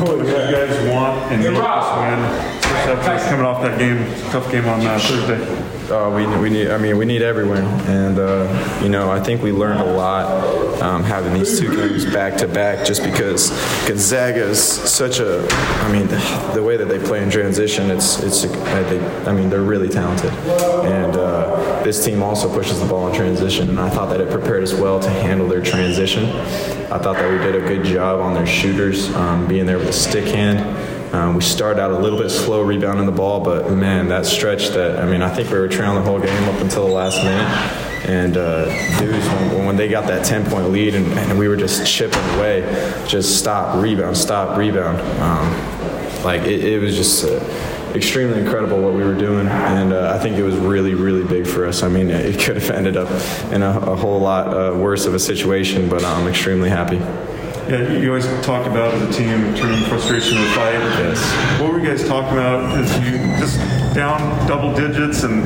what you guys want and need this win? Especially after coming off that game, tough game on uh, Thursday. Uh, we, we need. I mean, we need every win, and uh, you know, I think we learned a lot um, having these two games back to back. Just because Gonzaga is such a. I mean, the, the way that they play in transition, it's it's. I, think, I mean, they're really talented, and uh, this team also pushes the ball in transition. And I thought that it prepared us well to handle their transition. I thought that we did a good job on their shooters, um, being there with a stick hand. Um, we started out a little bit slow rebounding the ball, but man, that stretch that, I mean, I think we were trailing the whole game up until the last minute. And uh, dudes, when, when, they got that 10 point lead and, and, we were just chipping away, just stop, rebound, stop, rebound. Um, like it, it, was just uh, extremely incredible what we were doing. Uh, think it was really, really big for us. I mean, it could have ended up in a, a whole lot uh, worse of a situation, but I'm extremely happy. Yeah, you always talk about as a team turning frustration into fight. Yes. What were you guys talking about? Is you just down double digits, and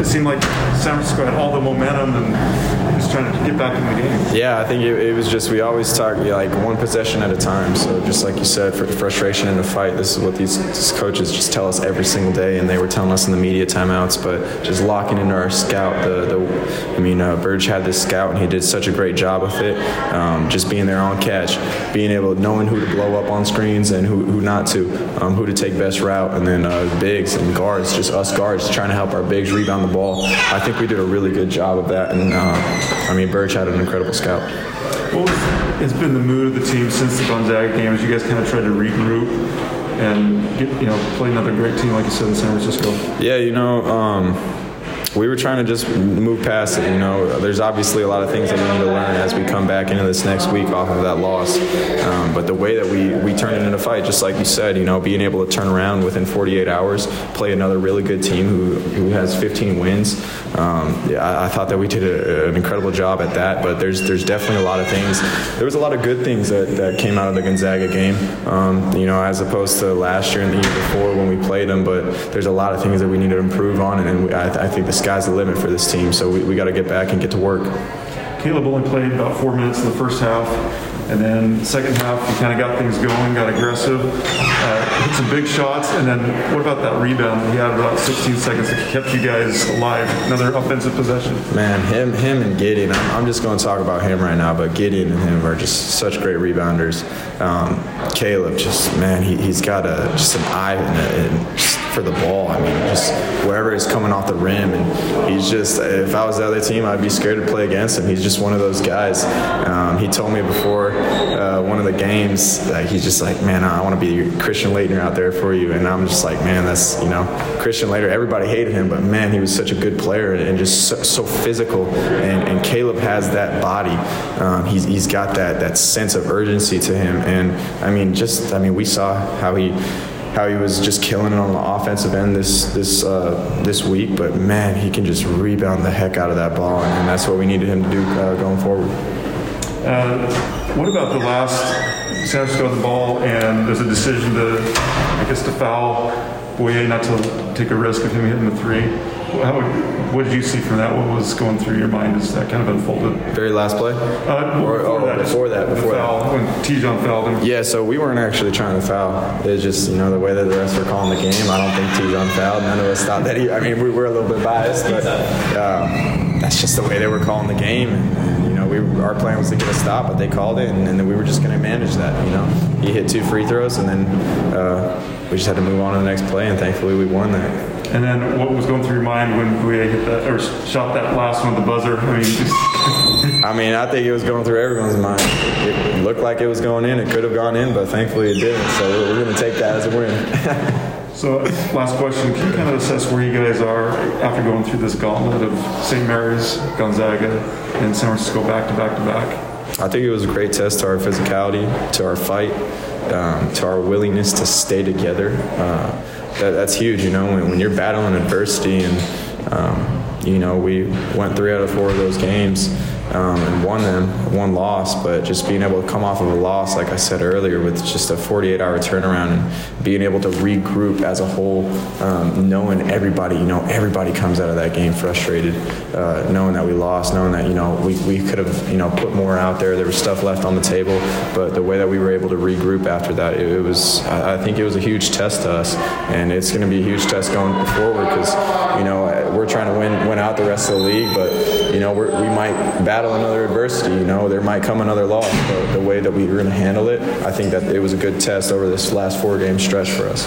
it seemed like San Francisco had all the momentum and just trying to get back in the game. Yeah, I think it, it was just we always talk like one possession at a time. So just like you said, for frustration in a fight, this is what these, these coaches just tell us every single day, and they were telling us in the media timeouts. But just locking into our scout, the the I mean, uh, Burge had this scout, and he did such a great job with it. Um, just being there on catch being able knowing who to blow up on screens and who, who not to, um, who to take best route, and then uh, bigs and guards, just us guards trying to help our bigs rebound the ball. I think we did a really good job of that, and uh, I mean, Burge had an incredible scout. What has been the mood of the team since the Gonzaga game? As you guys kind of tried to regroup and get, you know play another great team like you said in San Francisco. Yeah, you know. Um, we were trying to just move past it. You know, there's obviously a lot of things that we need to learn as we come back into this next week off of that loss. Um, but the way that we we turn it into a fight, just like you said, you know, being able to turn around within 48 hours, play another really good team who who has 15 wins. Um, yeah, I, I, thought that we did a, an incredible job at that. But there's there's definitely a lot of things. There was a lot of good things that, that came out of the Gonzaga game. Um, you know, as opposed to last year and the year before when we played them. But there's a lot of things that we need to improve on, and, and we, I, I think the sky's the limit for this team. So we, we got to get back and get to work. Caleb only played about four minutes in the first half. And then second half, he kind of got things going, got aggressive, uh, hit some big shots. And then what about that rebound? He had about 16 seconds that kept you guys alive. Another offensive possession. Man, him, him, and Gideon. I'm, I'm just going to talk about him right now, but Gideon and him are just such great rebounders. Um, Caleb, just man, he, has got a just an eye and, and for the ball. I mean, just wherever he's coming off the rim, and he's just. If I was the other team, I'd be scared to play against him. He's just one of those guys. Um, he told me before uh, one of the games that he's just like, man, I want to be Christian Laettner out there for you, and I'm just like, man, that's you know, Christian Laettner. Everybody hated him, but man, he was such a good player and just so, so physical. And, and, Caleb has that body. Um, he's, he's got that that sense of urgency to him, and I mean, just I mean, we saw how he how he was just killing it on the offensive end this this uh, this week. But man, he can just rebound the heck out of that ball, and, that's what we needed him to do uh, going forward. Uh, what about the last San Francisco the ball, and there's a decision to, I guess, to foul Bouyea, not to take a risk of him hitting the three. How would, what did you see from that? What was going through your mind as that kind of unfolded? Very last play? Uh, or, before, oh, that, before that. Before foul, that. When Te'Jon fouled him. Yeah, so we weren't actually trying to foul. It's just, you know, the way that the refs were calling the game. I don't think Te'Jon fouled. None of us thought that he, I mean, we were a little bit biased, but um, that's just the way they were calling the game. And, you know, we, our plan was to get a stop, but they called it, and, and then we were just going to manage that, you know. He hit two free throws, and then uh, we just had to move on to the next play, and thankfully we won that. And then what was going through your mind when Guye hit that or shot that last one, with the buzzer? I mean, just I mean, I think it was going through everyone's mind. It looked like it was going in. It could have gone in, but thankfully it didn't. So we're going to take that as a win. so, last question: Can you kind of assess where you guys are after going through this gauntlet of St. Mary's, Gonzaga, and San Francisco back to back to back? I think it was a great test to our physicality, to our fight, um, to our willingness to stay together. Uh, that, that's huge. You know, when, when you're battling adversity and um, you know we went three out of four of those games. Um, and won them, one loss, but just being able to come off of a loss, like I said earlier, with just a 48-hour turnaround and being able to regroup as a whole, um, knowing everybody, you know, everybody comes out of that game frustrated, uh, knowing that we lost, knowing that you know we, we could have you know put more out there. There was stuff left on the table, but the way that we were able to regroup after that, it, it was I, I think it was a huge test to us, and it's going to be a huge test going forward because you know we're trying to win win out the rest of the league, but you know we might battle another adversity. You know there might come another loss, but the way that we were going to handle it, I think that it was a good test over this last four game stretch for us.